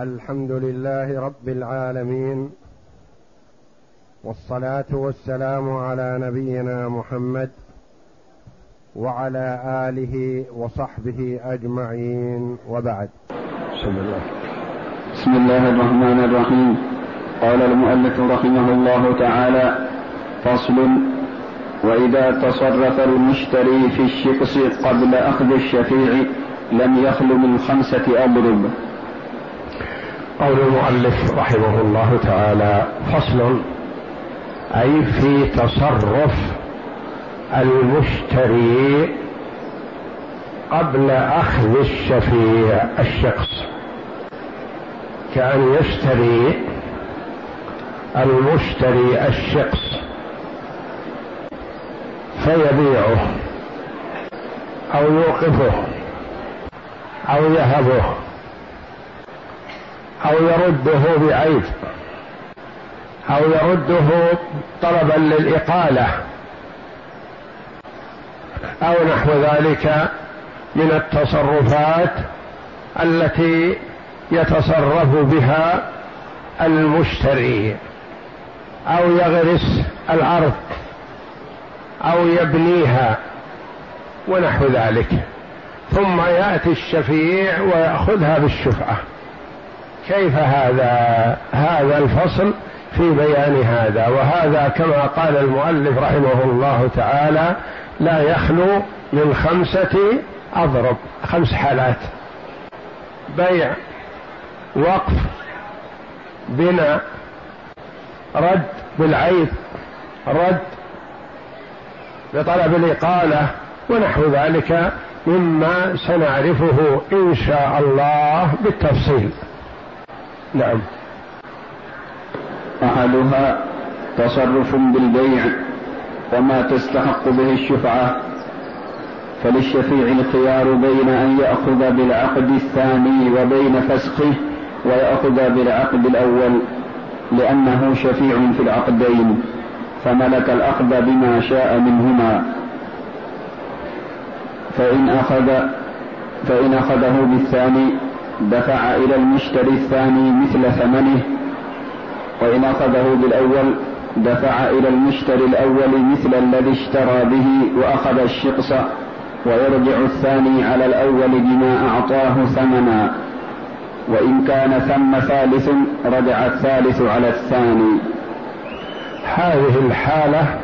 الحمد لله رب العالمين والصلاة والسلام على نبينا محمد وعلى آله وصحبه أجمعين وبعد. بسم الله. بسم الله الرحمن الرحيم. قال المؤلف رحمه الله تعالى فصل وإذا تصرف المشتري في الشقص قبل أخذ الشفيع لم يخل من خمسة أضرب. قول المؤلف رحمه الله تعالى فصل أي في تصرف المشتري قبل أخذ الشفيع الشخص. كأن يشتري المشتري الشخص فيبيعه أو يوقفه أو يهبه. أو يرده بعيب أو يرده طلبا للإقالة أو نحو ذلك من التصرفات التي يتصرف بها المشتري أو يغرس الأرض أو يبنيها ونحو ذلك. ثم يأتي الشفيع ويأخذها بالشفعة. كيف هذا هذا الفصل في بيان هذا؟ وهذا كما قال المؤلف رحمه الله تعالى لا يخلو من خمسة أضرب خمس حالات بيع وقف بناء رد بالعيب رد بطلب الإقالة ونحو ذلك مما سنعرفه إن شاء الله بالتفصيل. نعم. أحدها تصرف بالبيع وما تستحق به الشفعة فللشفيع الخيار بين أن يأخذ بالعقد الثاني وبين فسخه ويأخذ بالعقد الأول لأنه شفيع في العقدين فملك الأخذ بما شاء منهما. فإن أخذ فإن أخذه بالثاني دفع إلى المشتري الثاني مثل ثمنه وإن أخذه بالأول دفع إلى المشتري الأول مثل الذي اشترى به وأخذ الشقص ويرجع الثاني على الأول بما أعطاه ثمنا. وإن كان ثم ثالث رجع الثالث على الثاني. هذه الحالة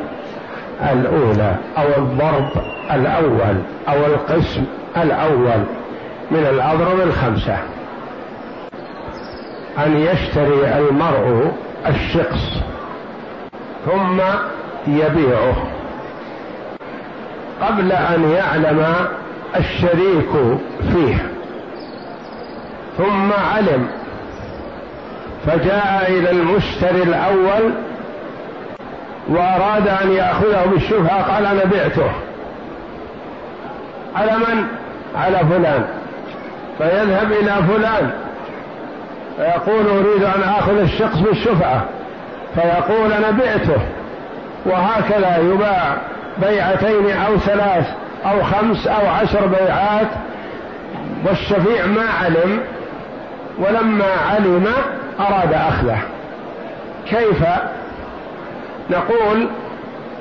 الأولى أو الضرب الأول أو القسم الأول. من الأضرب الخمسة. أن يشتري المرء الشقص ثم يبيعه. قبل أن يعلم الشريك فيه. ثم علم. فجاء إلى المشتري الأول وأراد أن يأخذه بالشفعة قال أنا بعته. على من؟ على فلان. فيذهب إلى فلان فيقول أريد أن آخذ الشخص بالشفعة فيقول أنا بعته وهكذا يباع بيعتين أو ثلاث أو خمس أو عشر بيعات والشفيع ما علم ولما علم أراد أخذه كيف؟ نقول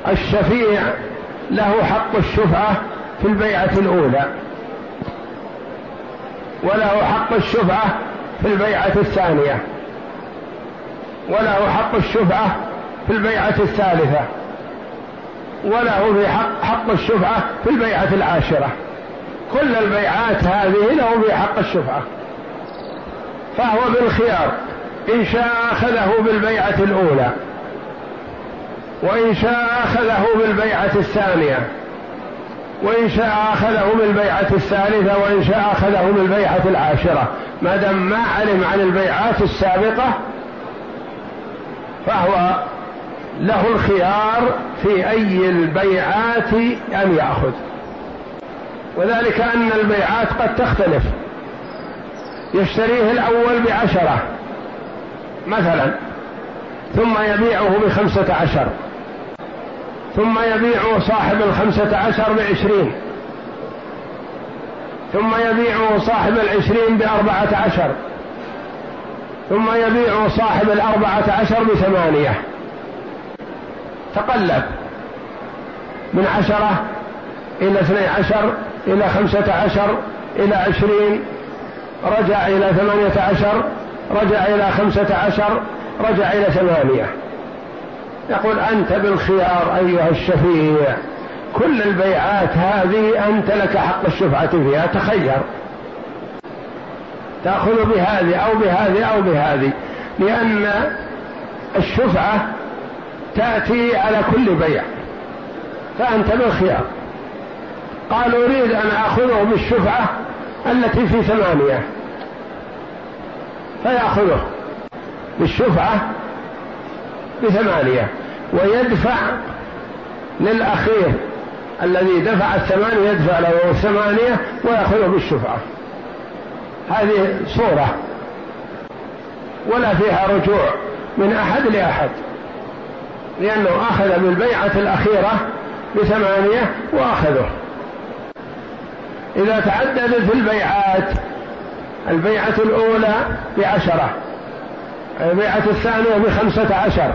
الشفيع له حق الشفعة في البيعة الأولى وله حق الشفعة في البيعة الثانية. وله حق الشفعة في البيعة الثالثة. وله في حق, حق الشفعة في البيعة العاشرة. كل البيعات هذه له في حق الشفعة. فهو بالخيار. إن شاء أخذه بالبيعة الأولى. وإن شاء أخذه بالبيعة الثانية. وإن شاء أخذه بالبيعة الثالثة وإن شاء أخذه بالبيعة العاشرة. ما دام ما علم عن البيعات السابقة فهو له الخيار في أي البيعات أن يأخذ. وذلك أن البيعات قد تختلف. يشتريه الأول بعشرة مثلا ثم يبيعه بخمسة عشر. ثم يبيع صاحب الخمسة عشر بعشرين. ثم يبيع صاحب العشرين بأربعة عشر. ثم يبيع صاحب الأربعة عشر بثمانية. تقلب. من عشرة إلى اثني عشر إلى خمسة عشر إلى عشرين. رجع إلى ثمانية عشر رجع إلى خمسة عشر رجع إلى ثمانية. يقول أنت بالخيار أيها الشفيع. كل البيعات هذه أنت لك حق الشفعة فيها. تخير. تأخذ بهذه أو بهذه أو بهذه. لأن الشفعة تأتي على كل بيع. فأنت بالخيار. قال أريد أن أخذه بالشفعة التي في ثمانية. فيأخذه. بالشفعة بثمانية ويدفع للأخير الذي دفع الثمانية يدفع له الثمانية ويأخذه بالشفعة هذه صورة. ولا فيها رجوع من أحد لأحد. لأنه أخذ بالبيعة الأخيرة بثمانية وأخذه. إذا تعددت البيعات البيعة الأولى بعشرة. البيعة الثانية بخمسة عشر.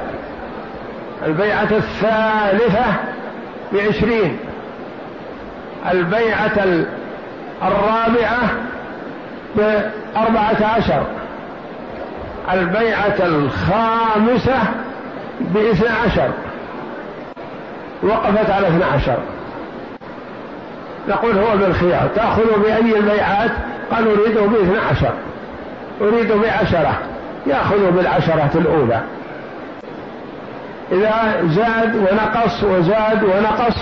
البيعة الثالثة بعشرين. البيعة الرابعة بأربعة عشر. البيعة الخامسة باثنى عشر. وقفت على اثنى عشر. نقول هو بالخيار. تأخذ بأي البيعات؟ قال أريده بإثنى عشر. أريده بعشرة. يأخذ بالعشرة الأولى. إذا زاد ونقص وزاد ونقص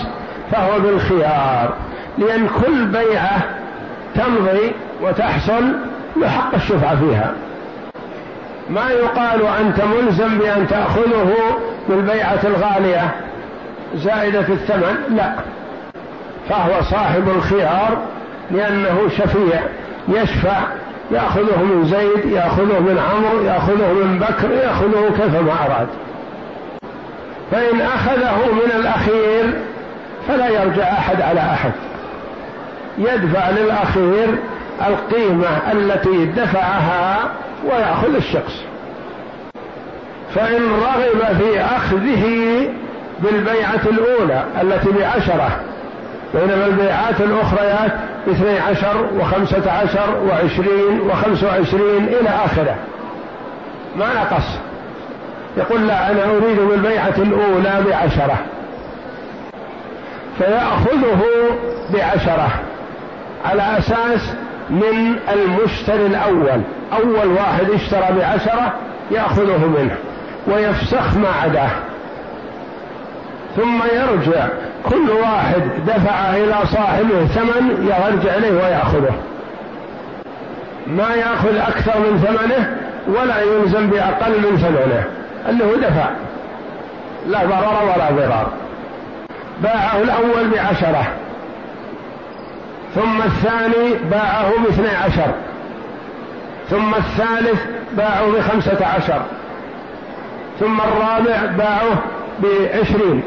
فهو بالخيار لأن كل بيعة تمضي وتحصل بحق الشفعة فيها. ما يقال أنت ملزم بأن تأخذه بالبيعة الغالية زائدة الثمن لا. فهو صاحب الخيار لأنه شفيع يشفع يأخذه من زيد يأخذه من عمرو يأخذه من بكر يأخذه كيفما أراد. فإن أخذه من الأخير فلا يرجع أحد على أحد. يدفع للأخير القيمة التي دفعها ويأخذ الشخص. فإن رغب في أخذه بالبيعة الأولى التي بعشرة بينما البيعات الأخريات اثني عشر وخمسة عشر وعشرين وخمسة وعشرين إلى آخره. ما نقص. يقول لا أنا أريد بالبيعة الأولى بعشرة. فيأخذه بعشرة. على أساس من المشتري الأول. أول واحد اشترى بعشرة يأخذه منه. ويفسخ ما عداه. ثم يرجع. كل واحد دفع إلى صاحبه ثمن يرجع إليه ويأخذه. ما يأخذ أكثر من ثمنه ولا يلزم بأقل من ثمنه. اللي هو دفع. لا ضرر ولا ضرار. باعه الأول بعشرة. ثم الثاني باعه باثني عشر. ثم الثالث باعه بخمسة عشر. ثم الرابع باعه بعشرين.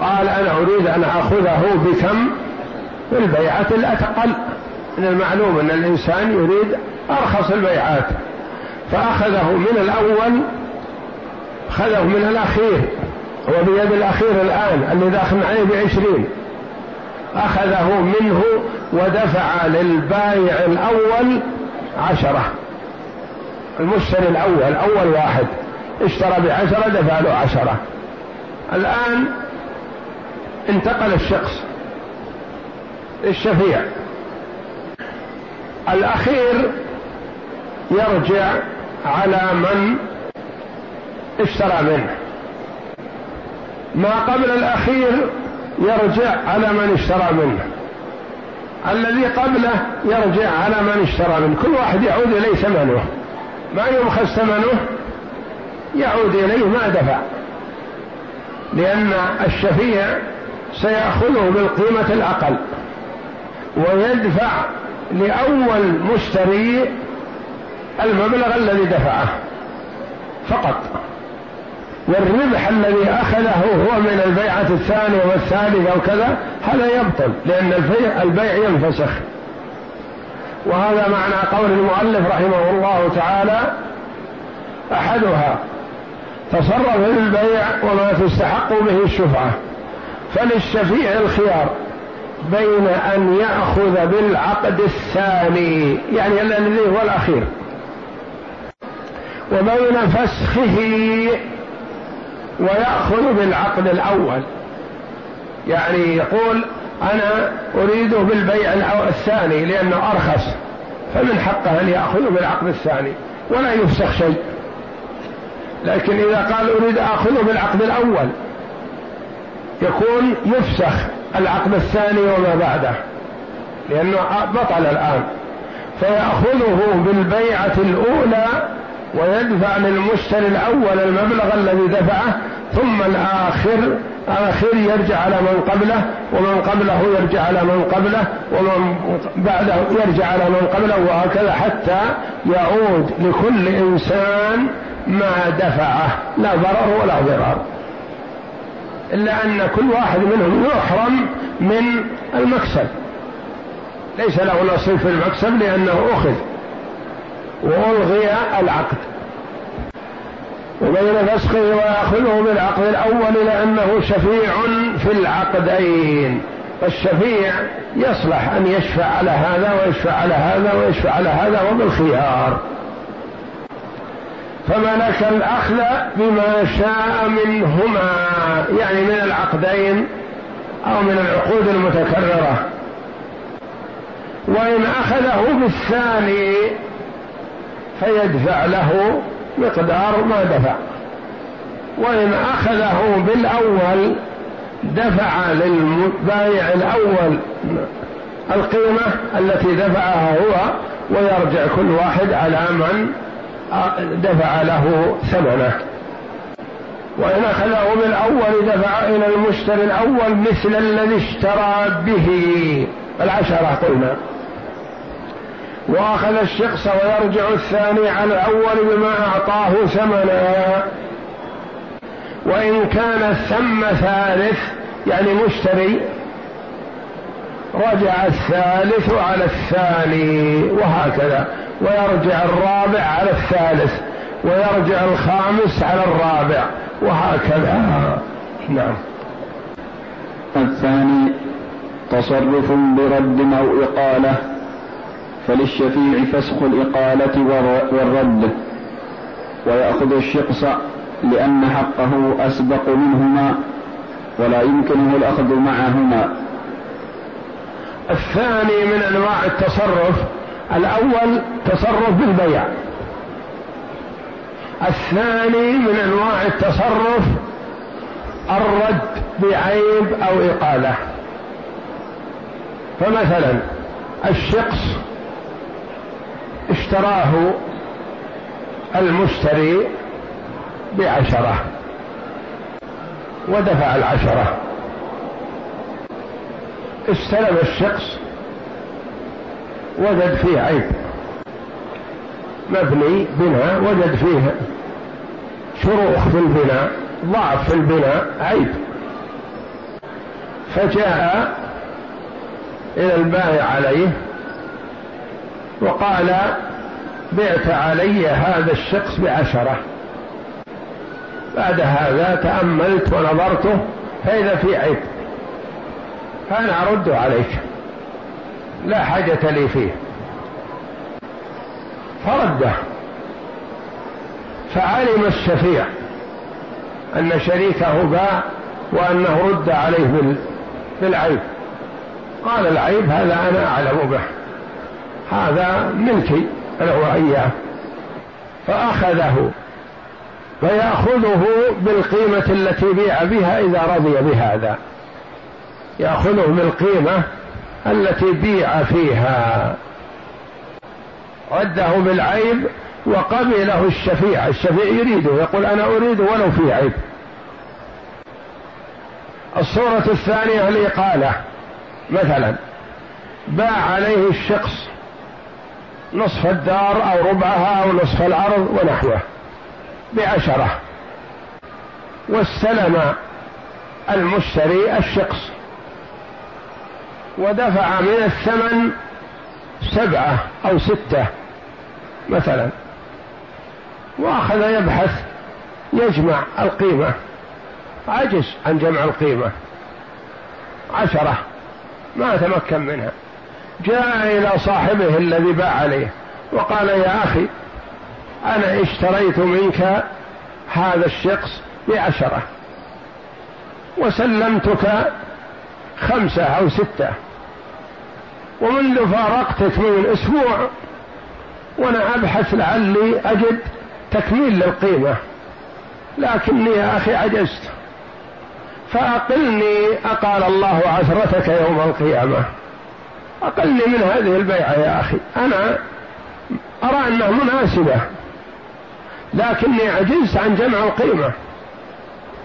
قال أنا أريد أن أخذه بكم بالبيعة الأقل من المعلوم أن الإنسان يريد أرخص البيعات. فأخذه من الأول أخذه من الأخير. هو بيد الأخير الآن اللي داخل عليه بعشرين. أخذه منه ودفع للبايع الأول عشرة. المشتري الأول أول واحد. اشترى بعشرة دفع له عشرة. الآن انتقل الشخص الشفيع. الأخير يرجع على من اشترى منه. ما قبل الأخير يرجع على من اشترى منه. الذي قبله يرجع على من اشترى منه. كل واحد يعود إليه ثمنه. ما يؤخذ ثمنه يعود إليه ما دفع. لأن الشفيع سيأخذه بالقيمة الأقل. ويدفع لأول مشتري المبلغ الذي دفعه فقط. والربح الذي أخذه هو من البيعة الثانية والثالثة وكذا هذا يبطل لأن البيع, ينفسخ. وهذا معنى قول المؤلف رحمه الله تعالى أحدها تصرف البيع وما تستحق به الشفعة. فللشفيع الخيار بين أن يأخذ بالعقد الثاني يعني الذي هو الأخير وبين فسخه ويأخذ بالعقد الأول. يعني يقول أنا أريده بالبيع الثاني لأنه أرخص فمن حقه أن يأخذ بالعقد الثاني ولا يفسخ شيء. لكن إذا قال أريد أخذه بالعقد الأول يكون يفسخ العقد الثاني وما بعده لأنه بطل الآن. فيأخذه بالبيعة الأولى ويدفع للمشتري الأول المبلغ الذي دفعه ثم الآخر الأخير يرجع على من قبله ومن قبله يرجع على من قبله ومن بعده يرجع على من قبله وهكذا حتى يعود لكل إنسان ما دفعه. لا ضرر ولا ضرار. إلا أن كل واحد منهم يحرم من المكسب. ليس له نصيب في المكسب لأنه أخذ وألغي العقد. وبين فسخه ويأخذه بالعقد الأول لأنه شفيع في العقدين. فالشفيع يصلح أن يشفع على هذا ويشفع على هذا ويشفع على هذا وبالخيار. فملك الأخذ بما شاء منهما يعني من العقدين أو من العقود المتكررة. وإن أخذه بالثاني فيدفع له مقدار ما دفع. وإن أخذه بالأول دفع للبائع الأول القيمة التي دفعها هو ويرجع كل واحد على من دفع له ثمنه. وإن أخذه بالأول دفع إلى المشتري الأول مثل الذي اشترى به. العشرة قلنا. وأخذ الشخص ويرجع الثاني على الأول بما أعطاه ثمنا وإن كان ثم ثالث يعني مشتري رجع الثالث على الثاني وهكذا. ويرجع الرابع على الثالث ويرجع الخامس على الرابع وهكذا. نعم. الثاني تصرف برد أو إقالة. فللشفيع فسخ الإقالة والرد. ويأخذ الشقص لأن حقه أسبق منهما ولا يمكنه الأخذ معهما. الثاني من أنواع التصرف الأول تصرف بالبيع. الثاني من أنواع التصرف الرد بعيب أو إقالة. فمثلا الشخص اشتراه المشتري بعشرة ودفع العشرة. استلم الشخص وجد فيه عيب. مبني بناء وجد فيه شروخ في البناء ضعف في البناء عيب. فجاء إلى البائع عليه وقال بعت علي هذا الشخص بعشرة. بعد هذا تأملت ونظرته فإذا في عيب. فأنا أرد عليك. لا حاجة لي فيه. فرده. فعلم الشفيع أن شريكه باع وأنه رد عليه بالعيب. قال العيب هذا أنا أعلم به. هذا ملكي أنا وإياه. فأخذه فيأخذه بالقيمة التي بيع بها إذا رضي بهذا. يأخذه بالقيمة التي بيع فيها. رده بالعيب وقبله الشفيع. الشفيع يريده يقول أنا أريد ولو في عيب. الصورة الثانية الإقالة مثلا باع عليه الشخص نصف الدار أو ربعها أو نصف الأرض ونحوه بعشرة واستلم المشتري الشخص. ودفع من الثمن سبعة أو ستة مثلا. وأخذ يبحث يجمع القيمة. عجز عن جمع القيمة. عشرة ما تمكن منها. جاء إلى صاحبه الذي باع عليه وقال يا أخي أنا اشتريت منك هذا الشخص بعشرة. وسلمتك خمسة أو ستة. ومنذ فارقتك من أسبوع وأنا أبحث لعلي أجد تكميل للقيمة. لكني يا أخي عجزت. فأقلني أقال الله عثرتك يوم القيامة. أقلني من هذه البيعة يا أخي. أنا أرى أنها مناسبة لكني عجزت عن جمع القيمة.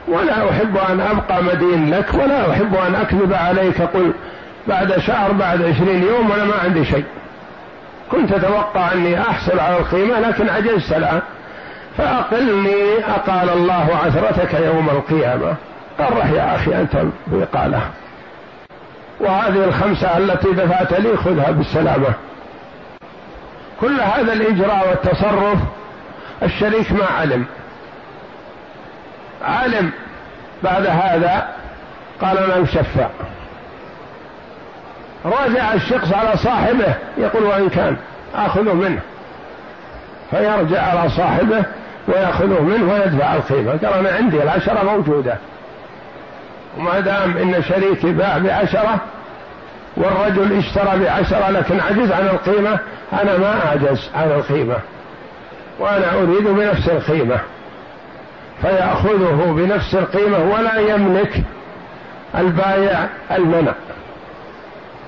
ولا أحب أن أبقى مدين لك ولا أحب أن أكذب عليك. قل بعد شهر بعد عشرين يوم وأنا ما عندي شيء. كنت أتوقع أني أحصل على القيمة لكن عجزت الآن. فأقلني أقال الله عثرتك يوم القيامة. قرح يا أخي أنت بإقالة وهذه الخمسة التي دفعت لي خذها بالسلامة. كل هذا الإجراء والتصرف الشريك ما علم. علم بعد هذا قال أنا مشفع راجع الشخص على صاحبه يقول وإن كان آخذه منه. فيرجع على صاحبه ويأخذه منه ويدفع القيمة. قال أنا عندي العشرة موجودة. وما دام إن شريكي باع بعشرة والرجل اشترى بعشرة لكن عجز عن القيمة أنا ما أعجز عن القيمة. وأنا أريد بنفس القيمة. فيأخذه بنفس القيمة ولا يملك البايع المنع.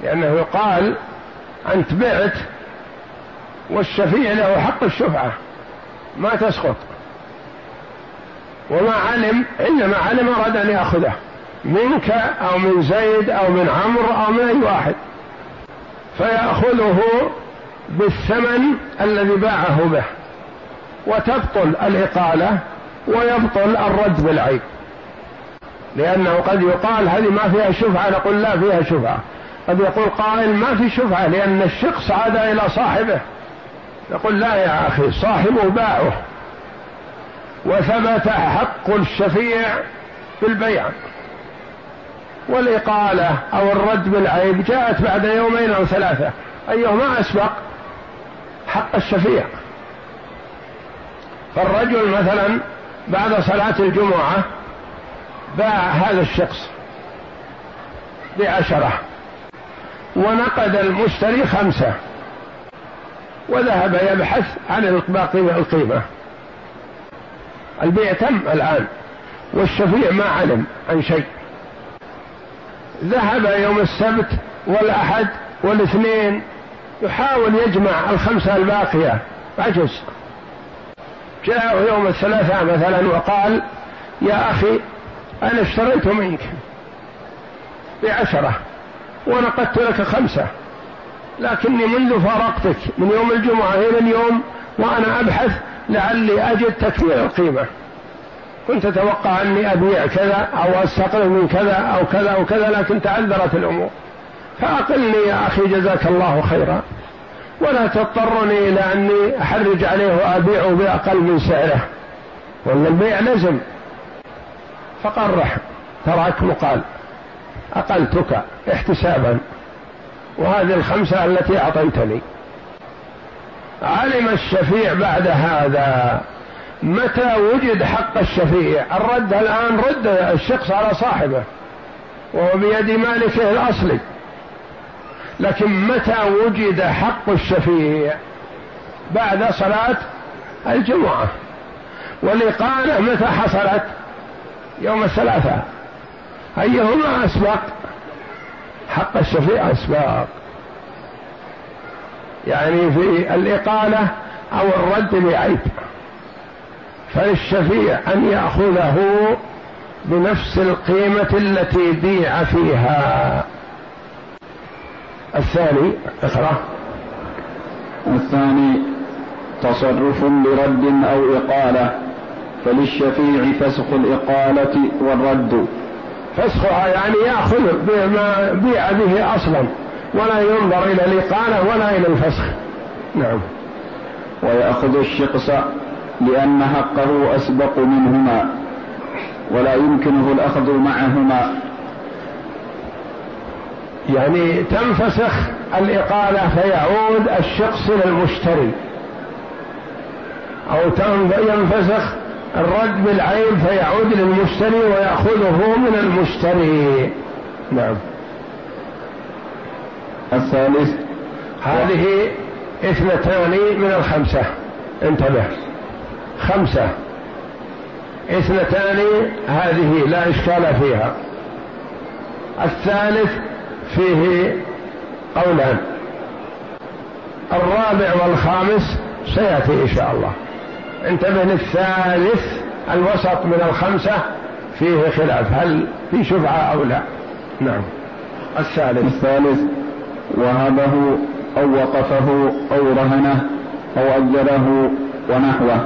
لأنه يقال أنت بعت والشفيع له حق الشفعة ما تسقط. وما علم إنما علم أراد أن يأخذه منك أو من زيد أو من عمرو أو من أي واحد. فيأخذه بالثمن الذي باعه به. وتبطل الإقالة ويبطل الرد بالعيب. لأنه قد يقال هذه ما فيها شفعة نقول لا فيها شفعة. قد يقول قائل ما في شفعة لأن الشخص عاد إلى صاحبه. نقول لا يا أخي صاحبه باعه. وثبت حق الشفيع في البيع والإقالة أو الرد بالعيب جاءت بعد يومين أو ثلاثة. أيهما أسبق؟ حق الشفيع. فالرجل مثلا بعد صلاة الجمعة باع هذا الشخص بعشرة ونقد المشتري خمسة وذهب يبحث عن باقي القيمة البيع تم الآن والشفيع ما علم عن شيء. ذهب يوم السبت والأحد والاثنين يحاول يجمع الخمسة الباقية. عجز. جاء يوم الثلاثاء مثلا وقال يا أخي أنا اشتريت منك بعشرة ونقدت لك خمسة لكني منذ فارقتك من يوم الجمعة إلى اليوم وأنا أبحث لعلي أجد تكميل القيمة. كنت أتوقع أني أبيع كذا أو أستقل من كذا أو كذا أو كذا لكن تعذرت الأمور. فأقلني يا أخي جزاك الله خيرا. ولا تضطرني إلى أني أحرج عليه وأبيعه بأقل من سعره. وأن البيع لزم. فقرح تراك مقال. أقلتك احتسابا. وهذه الخمسة التي أعطيتني. علم الشفيع بعد هذا. متى وجد حق الشفيع؟ الرد الآن رد الشخص على صاحبه. وهو بيد مالكه الأصلي. لكن متى وجد حق الشفيع؟ بعد صلاة الجمعة. والإقامة متى حصلت؟ يوم الثلاثاء. أيهما أسبق؟ حق الشفيع أسبق. يعني في الإقالة أو الرد بعيب. فللشفيع أن يأخذه بنفس القيمة التي بيع فيها. الثاني اقرأ. الثاني تصرف لرد أو إقالة. فللشفيع فسخ الإقالة والرد. فسخها يعني يأخذ بما بيع به أصلا ولا ينظر إلى الإقالة ولا إلى الفسخ. نعم. ويأخذ الشقص لأن حقه أسبق منهما ولا يمكنه الأخذ معهما. يعني تنفسخ الإقالة فيعود الشخص إلى المشتري أو ينفسخ الرد بالعين فيعود للمشتري ويأخذه من المشتري. نعم. الثالث. هذه اثنتان من الخمسة. انتبه. خمسة. اثنتان هذه لا إشكال فيها. الثالث فيه قولان. الرابع والخامس سيأتي إن شاء الله. انتبه للثالث الوسط من الخمسة فيه خلاف. هل في شفعة أو لا؟ نعم. الثالث. الثالث وهبه أو وقفه أو رهنه أو أجره ونحوه.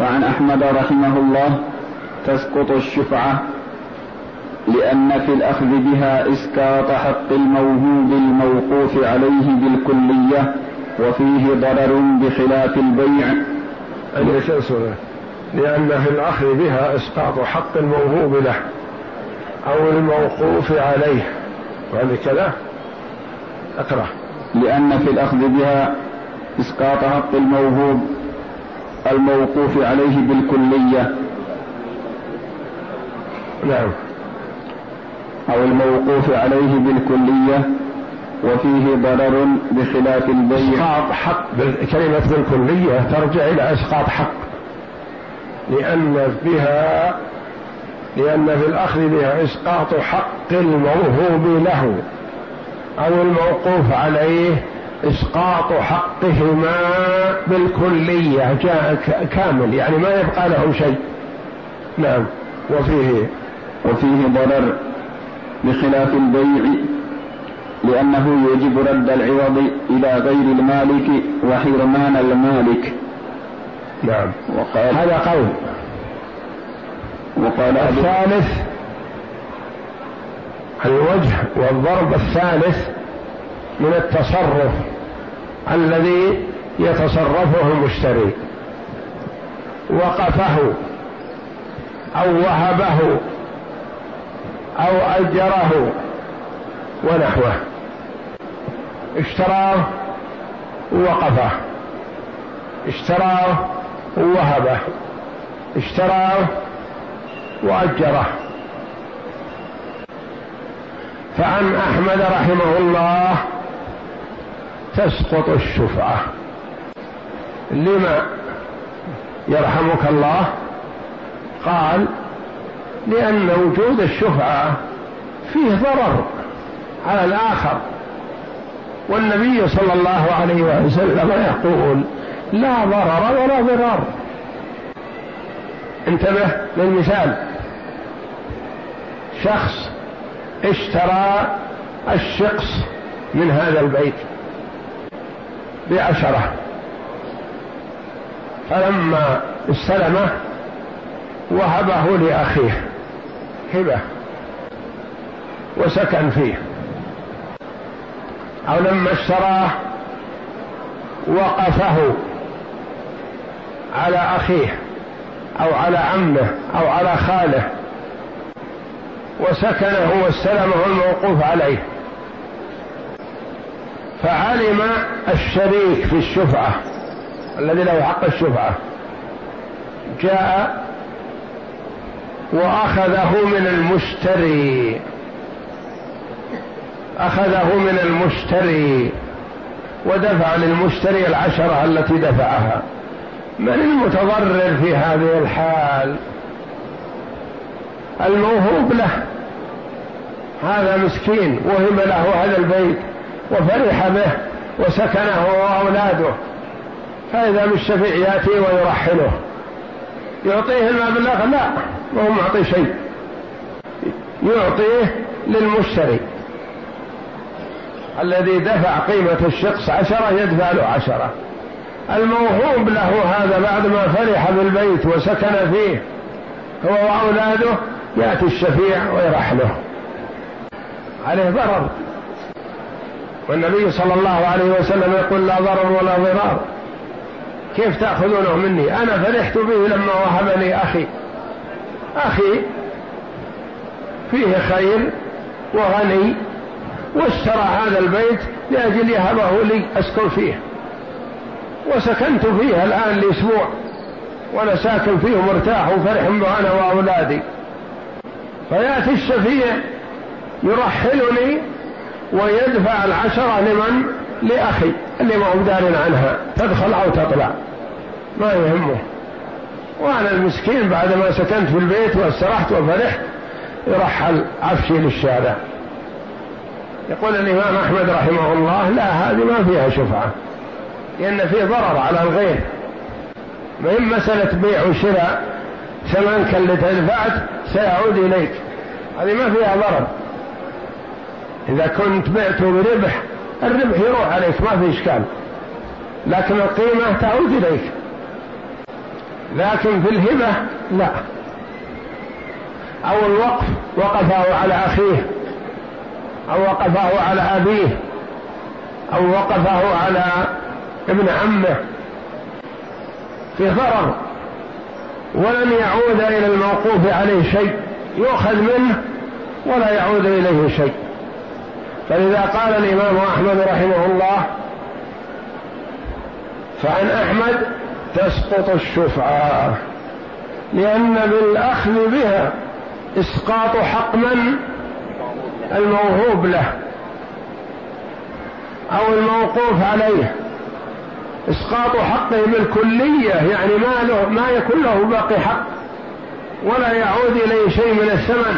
وعن أحمد رحمه الله تسقط الشفعة لأن في الأخذ بها إسقاط حق الموهوب الموقوف عليه بالكلية وفيه ضرر بخلاف البيع. لأن في الأخذ بها إسقاط حق الموهوب له أو الموقوف عليه. وهذه كذا؟ أقرأ. لأن في الأخذ بها إسقاط حق الموهوب الموقوف عليه بالكلية. نعم. أو الموقوف عليه بالكلية وفيه ضرر بخلاف البيع. إسقاط حق كلمة بالكلية ترجع إلى إسقاط حق. لأن بها لأن في الأخذ بها إسقاط حق الموهوب له. أو الموقوف عليه إسقاط حقهما بالكلية جاء كامل. يعني ما يبقى له شيء. نعم. وفيه. وفيه ضرر بخلاف البيع لأنه يجب رد العوض إلى غير المالك وحرمان المالك. نعم. وقال هذا قول. وقال الثالث الوجه والضرب الثالث من التصرف الذي يتصرفه المشتري. وقفه أو وهبه أو أجره ونحوه. اشتراه ووقفه. اشتراه ووهبه. اشتراه وأجره. فعن أحمد رحمه الله تسقط الشفعة. لما يرحمك الله؟ قال لأن وجود الشفعة فيه ضرر على الآخر. والنبي صلى الله عليه وسلم يقول لا ضرر ولا ضرار. انتبه للمثال. شخص اشترى الشقص من هذا البيت بعشرة. فلما استلمه وهبه لأخيه. هبة وسكن فيه أو لما اشتراه وقفه على أخيه أو على عمه أو على خاله وسكنه واستلمه الموقوف عليه فعلم الشريك في الشفعة الذي له حق الشفعة جاء وأخذه من المشتري. أخذه من المشتري. ودفع للمشتري العشرة التي دفعها. من المتضرر في هذه الحال؟ الموهوب له. هذا مسكين وهم له هذا البيت وفرح به وسكنه وأولاده. فإذا بالشفيع يأتي ويرحله. يعطيه المبلغ؟ لا. ما هو معطي شيء. يعطيه للمشتري. الذي دفع قيمة الشخص عشرة يدفع له عشرة. الموهوب له هذا بعد ما فرح بالبيت وسكن فيه. هو وأولاده يأتي الشفيع ويرحله عليه ضرر. والنبي صلى الله عليه وسلم يقول لا ضرر ولا ضرار. كيف تأخذونه مني؟ أنا فرحت به لما وهبني أخي. أخي فيه خير وغني واشترى هذا البيت لأجل يهبه لي أسكن فيه. وسكنت فيه الآن لأسبوع وأنا ساكن فيه مرتاح وفرح أنا وأولادي. فيأتي الشفيع يرحلني ويدفع العشرة لمن؟ لأخي اللي ما هو دار عنها تدخل أو تطلع. ما يهمه. وأنا المسكين بعد ما سكنت في البيت واسترحت وفرحت يرحل عفشي للشارع. يقول الإمام أحمد رحمه الله لا هذه ما فيها شفعة لأن في ضرر على الغير. ما مسألة بيع وشراء ثمنك اللي دفعت سيعود إليك. هذه ما فيها ضرر. إذا كنت بعته بربح الربح يروح عليك ما في إشكال. لكن القيمة تعود إليك. لكن في الهبة لا. أو الوقف وقفه على أخيه أو وقفه على أبيه أو وقفه على ابن عمه. في ضرر ولن يعود إلى الموقوف عليه شيء يؤخذ منه ولا يعود إليه شيء. فلذا قال الإمام أحمد رحمه الله فعن أحمد تسقط الشفعة لأن بالأخذ بها إسقاط حق من الموهوب له أو الموقوف عليه. إسقاط حقه بالكلية يعني ما له ما يكون له باقي حق ولا يعود إليه شيء من الثمن.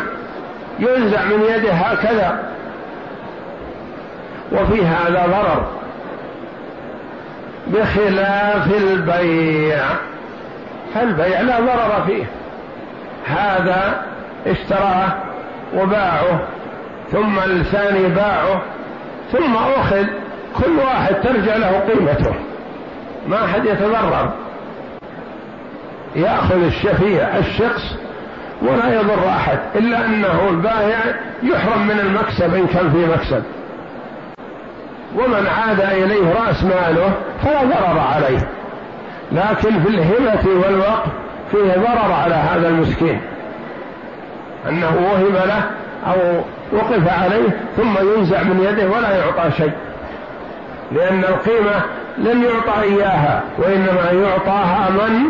ينزع من يده هكذا. وفي هذا ضرر. بخلاف البيع فالبيع لا ضرر فيه. هذا اشتراه وباعه ثم الثاني باعه ثم أخذ كل واحد ترجع له قيمته. ما أحد يتضرر. يأخذ الشفيع الشخص ولا يضر أحد إلا أنه البائع يحرم من المكسب إن كان في مكسب. ومن عاد إليه رأس ماله فلا ضرر عليه. لكن في الهبة والوقف فيه ضرر على هذا المسكين. أنه وهب له أو وقف عليه ثم ينزع من يده ولا يعطى شيء. لأن القيمة لن يعطى إياها وإنما يعطاها من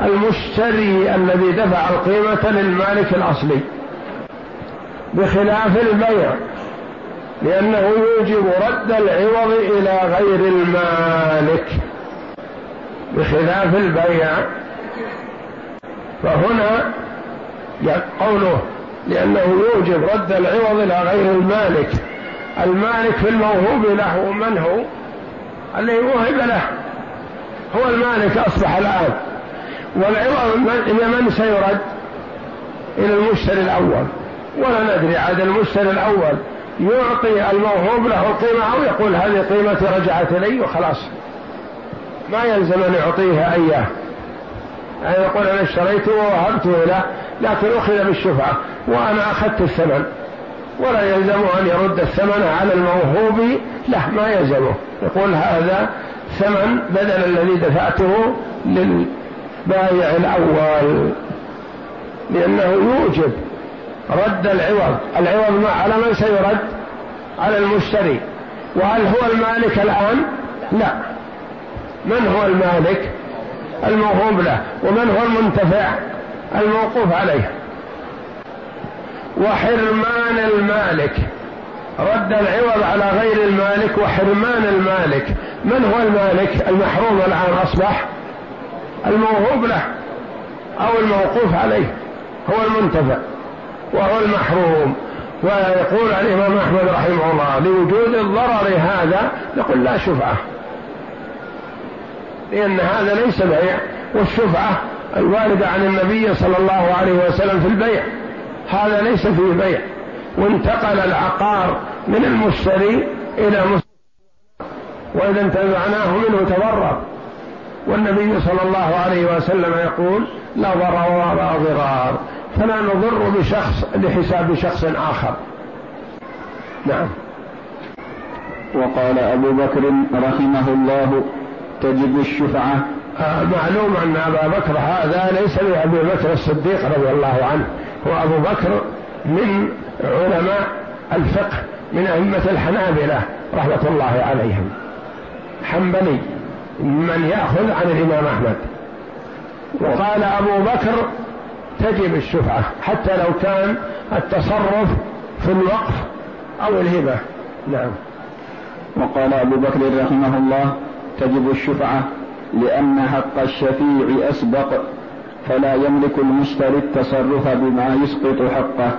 المشتري الذي دفع القيمة للمالك الأصلي. بخلاف البيع. لأنه يوجب رد العوض إلى غير المالك بخلاف البيع. فهنا قوله لأنه يوجب رد العوض إلى غير المالك. المالك في الموهوب له من هو؟ الذي وهب له. هو المالك أصبح الآن. والعوض إلى من سيرد؟ إلى المشتري الأول. ولا ندري عاد المشتري الأول. يعطي الموهوب له القيمة أو يقول هذه قيمتي رجعت إلي وخلاص. ما يلزم أن يعطيها إياه. يعني يقول أنا اشتريته ووهبته له لكن أخذ بالشفعة وأنا أخذت الثمن. ولا يلزمه أن يرد الثمن على الموهوب له ما يلزمه. يقول هذا ثمن بدل الذي دفعته للبائع الأول لأنه يوجب رد العوض. العوض على من سيرد؟ على المشتري. وهل هو المالك الآن؟ لا. من هو المالك الموهوب له؟ ومن هو المنتفع الموقوف عليه؟ وحرمان المالك. رد العوض على غير المالك وحرمان المالك. من هو المالك المحروم الآن أصبح؟ الموهوب له أو الموقوف عليه. هو المنتفع. وهو المحروم. ويقول الإمام أحمد رحمه الله لوجود الضرر هذا نقول لا شفعة. لأن هذا ليس بيع والشفعة الواردة عن النبي صلى الله عليه وسلم في البيع. هذا ليس فيه بيع. وانتقل العقار من المشتري إلى مشتري وإذا انتزعناه منه تضرر. والنبي صلى الله عليه وسلم يقول لا ضرر ولا ضرار. فلا نضر بشخص لحساب شخص آخر. نعم. وقال أبو بكر رحمه الله تجب الشفعة. آه معلوم أن أبا بكر هذا ليس لأبي بكر الصديق رضي الله عنه. هو أبو بكر من علماء الفقه من أئمة الحنابلة رحمة الله عليهم. حنبلي من يأخذ عن الإمام أحمد. وقال أبو بكر تجب الشفعة حتى لو كان التصرف في الوقف أو الهبة. نعم. وقال أبو بكر رحمه الله تجب الشفعة لأن حق الشفيع أسبق فلا يملك المشتري التصرف بما يسقط حقه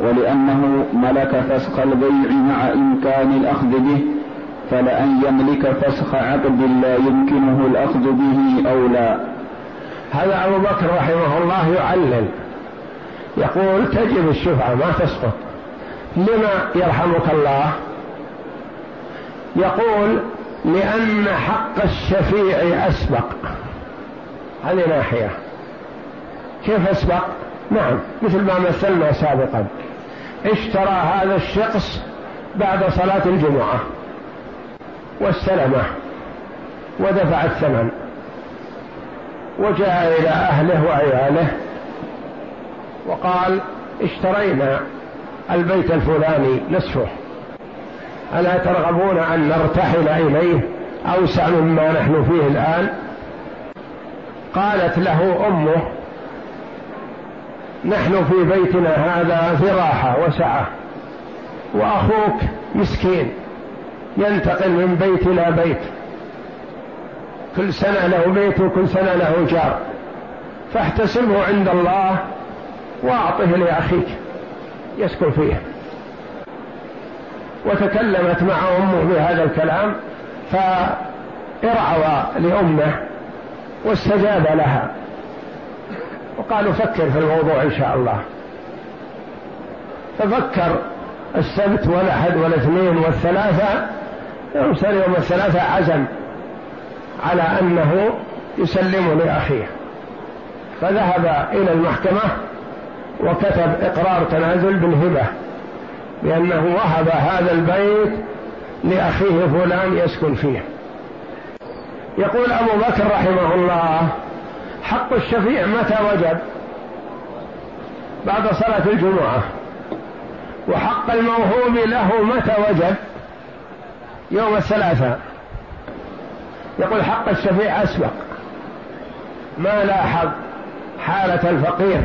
ولأنه ملك فسخ البيع مع إمكان الأخذ به فلأن يملك فسخ عقد لا يمكنه الأخذ به أو لا. هذا أبو بكر رحمه الله يعلل يقول تجب الشفعة ما تسقط. لما يرحمك الله؟ يقول لأن حق الشفيع أسبق. هذه ناحية. كيف أسبق؟ نعم مثل ما مثلنا سابقا. اشترى هذا الشخص بعد صلاة الجمعة واستلمه ودفع الثمن. وجاء إلى أهله وعياله وقال اشترينا البيت الفلاني نصفه. ألا ترغبون أن نرتحل إليه أوسع مما نحن فيه الآن؟ قالت له أمه نحن في بيتنا هذا في راحة وسعة وأخوك مسكين ينتقل من بيت إلى بيت. كل سنة له بيت وكل سنة له جار. فاحتسبه عند الله وأعطه لأخيك. يسكن فيه. وتكلمت مع أمه بهذا الكلام فارعوى لأمه واستجاب لها. وقالوا فكر في الموضوع إن شاء الله. ففكر السبت والأحد والاثنين والثلاثة يوم يوم الثلاثة عزم. على أنه يسلم لأخيه. فذهب إلى المحكمة وكتب إقرار تنازل بالهبة بأنه وهب هذا البيت لأخيه فلان يسكن فيه. يقول أبو بكر رحمه الله حق الشفيع متى وجب؟ بعد صلاة الجمعة. وحق الموهوب له متى وجب؟ يوم الثلاثاء. يقول حق الشفيع أسبق. ما لاحظ حالة الفقير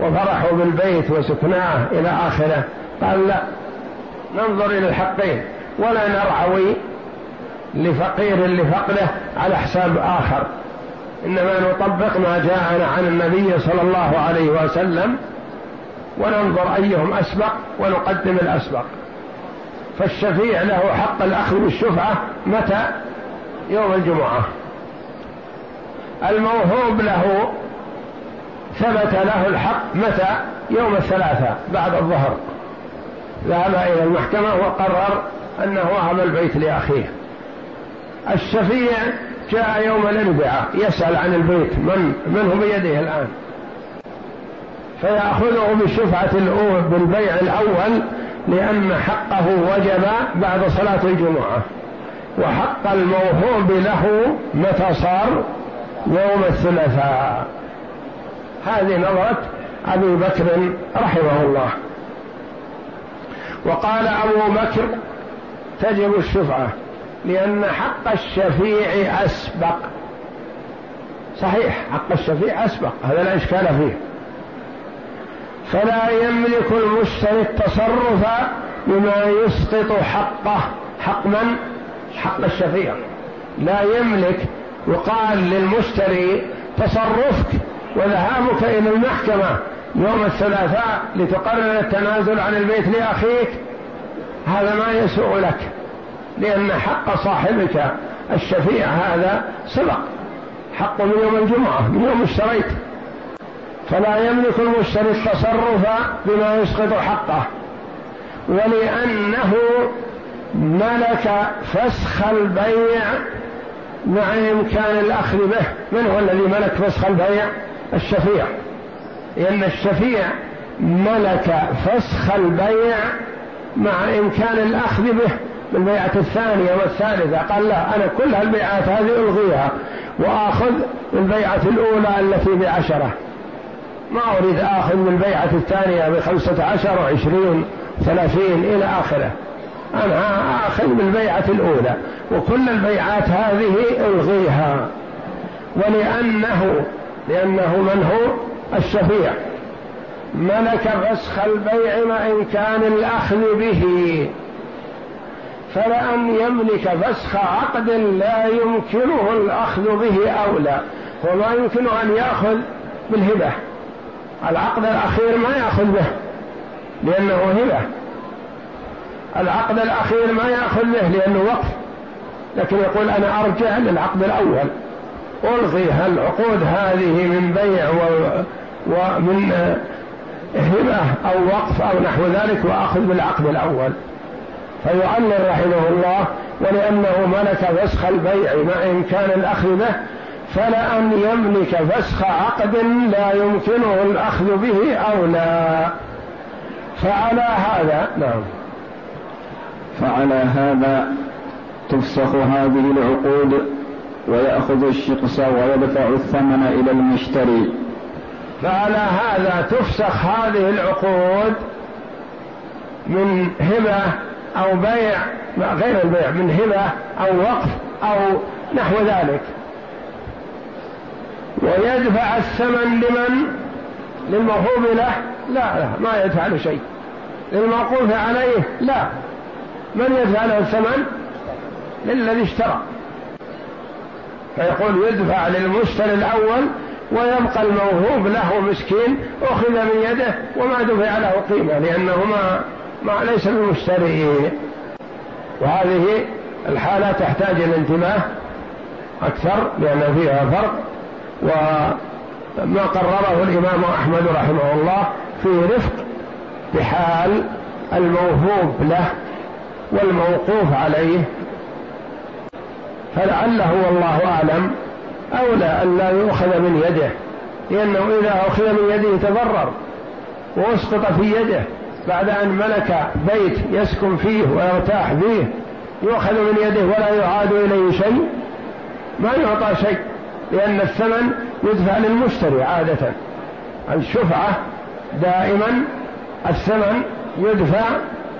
وفرحوا بالبيت وسكناه إلى آخره. قال لا ننظر إلى الحقين. ولا نرعوي لفقير لفقده على حساب آخر. إنما نطبق ما جاءنا عن النبي صلى الله عليه وسلم وننظر أيهم أسبق ونقدم الأسبق. فالشفيع له حق الأخذ بالشفعة متى؟ يوم الجمعة. الموهوب له ثبت له الحق متى؟ يوم الثلاثاء بعد الظهر. ذهب إلى المحكمة وقرر أنه وهب البيت لأخيه. الشفيع جاء يوم الأربعاء يسأل عن البيت من من هو بيده الآن؟ فيأخذه بالشفعة الأولى بالبيع الأول لأن حقه وجب بعد صلاة الجمعة. وحق الموهوب له متى صار يوم الثلاثاء. هذه نظرة أبي بكر رحمه الله. وقال أبو بكر تجب الشفعة لأن حق الشفيع أسبق. صحيح حق الشفيع أسبق هذا لا إشكال فيه. فلا يملك المشتري التصرف بما يسقط حقه حق من؟ حق الشفيع لا يملك يقال للمشتري تصرفك وذهابك إلى المحكمة يوم الثلاثاء لتقرر التنازل عن البيت لأخيك. هذا ما يسوء لك لأن حق صاحبك الشفيع هذا سبق. حق من يوم الجمعة من يوم اشتريت. فلا يملك المشتري التصرف بما يسقط حقه. ولأنه ملك فسخ البيع مع إمكان الأخذ به. من هو الذي ملك فسخ البيع؟ الشفيع. لأن الشفيع ملك فسخ البيع مع إمكان الأخذ به. بالبيعة الثانية والثالثة. قال لا أنا كل هالبيعات هذه ألغيها وآخذ بالبيعة الأولى التي بعشرة. ما أريد آخذ من البيعة الثانية بخمسة عشر وعشرين ثلاثين إلى آخره. أنا آخذ بالبيعة الأولى وكل البيعات هذه ألغيها. ولأنه لأنه من هو؟ الشفيع. ملك فسخ البيع وإن كان الأخذ به. فلأن يملك فسخ عقد لا يمكنه الأخذ به أولى وما يمكن أن يأخذ بالهبة. العقد الأخير ما يأخذ به لأنه هبة. العقد الأخير ما يأخذ به لأنه وقف. لكن يقول أنا أرجع للعقد الأول. ألغي العقود هذه من بيع ومن هبة أو وقف أو نحو ذلك وأخذ بالعقد الأول. فيعلل رحمه الله ولأنه ملك فسخ البيع مع إمكان الأخذ به فلأن يملك فسخ عقد لا يمكنه الأخذ به أو لا. فعلى هذا نعم. فعلى هذا تفسخ هذه العقود ويأخذ الشقص ويدفع الثمن إلى المشتري. فعلى هذا تفسخ هذه العقود من هبة أو بيع غير البيع من هبة أو وقف أو نحو ذلك. ويدفع الثمن لمن؟ للموهوب له؟ لا لا ما يدفع له شيء. للموقوف عليه؟ لا. من يدفع له الثمن؟ للذي اشترى. فيقول يدفع للمشتري الأول ويبقى الموهوب له مسكين أخذ من يده وما دفع له قيمة لأنه ما, ليس بالمشتري وهذه الحالة تحتاج إلى انتباه أكثر لأن فيها فرق. وما قرره الإمام أحمد رحمه الله في رفق بحال الموهوب له. والموقوف عليه فلعله والله أعلم أولى أن لا يؤخذ من يده لأنه إذا أخذ من يده تضرر وأسقط في يده بعد أن ملك بيت يسكن فيه ويرتاح فيه يؤخذ من يده ولا يعاد إليه شيء ما يعطى شيء لأن الثمن يدفع للمشتري عادة. الشفعة دائما الثمن يدفع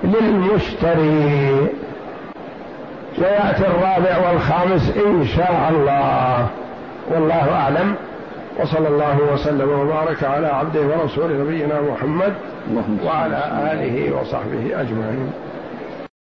للمشتري. ويأتي الرابع والخامس إن شاء الله. والله أعلم. وصلى الله وسلم وبارك على عبده ورسوله نبينا محمد وعلى آله وصحبه أجمعين.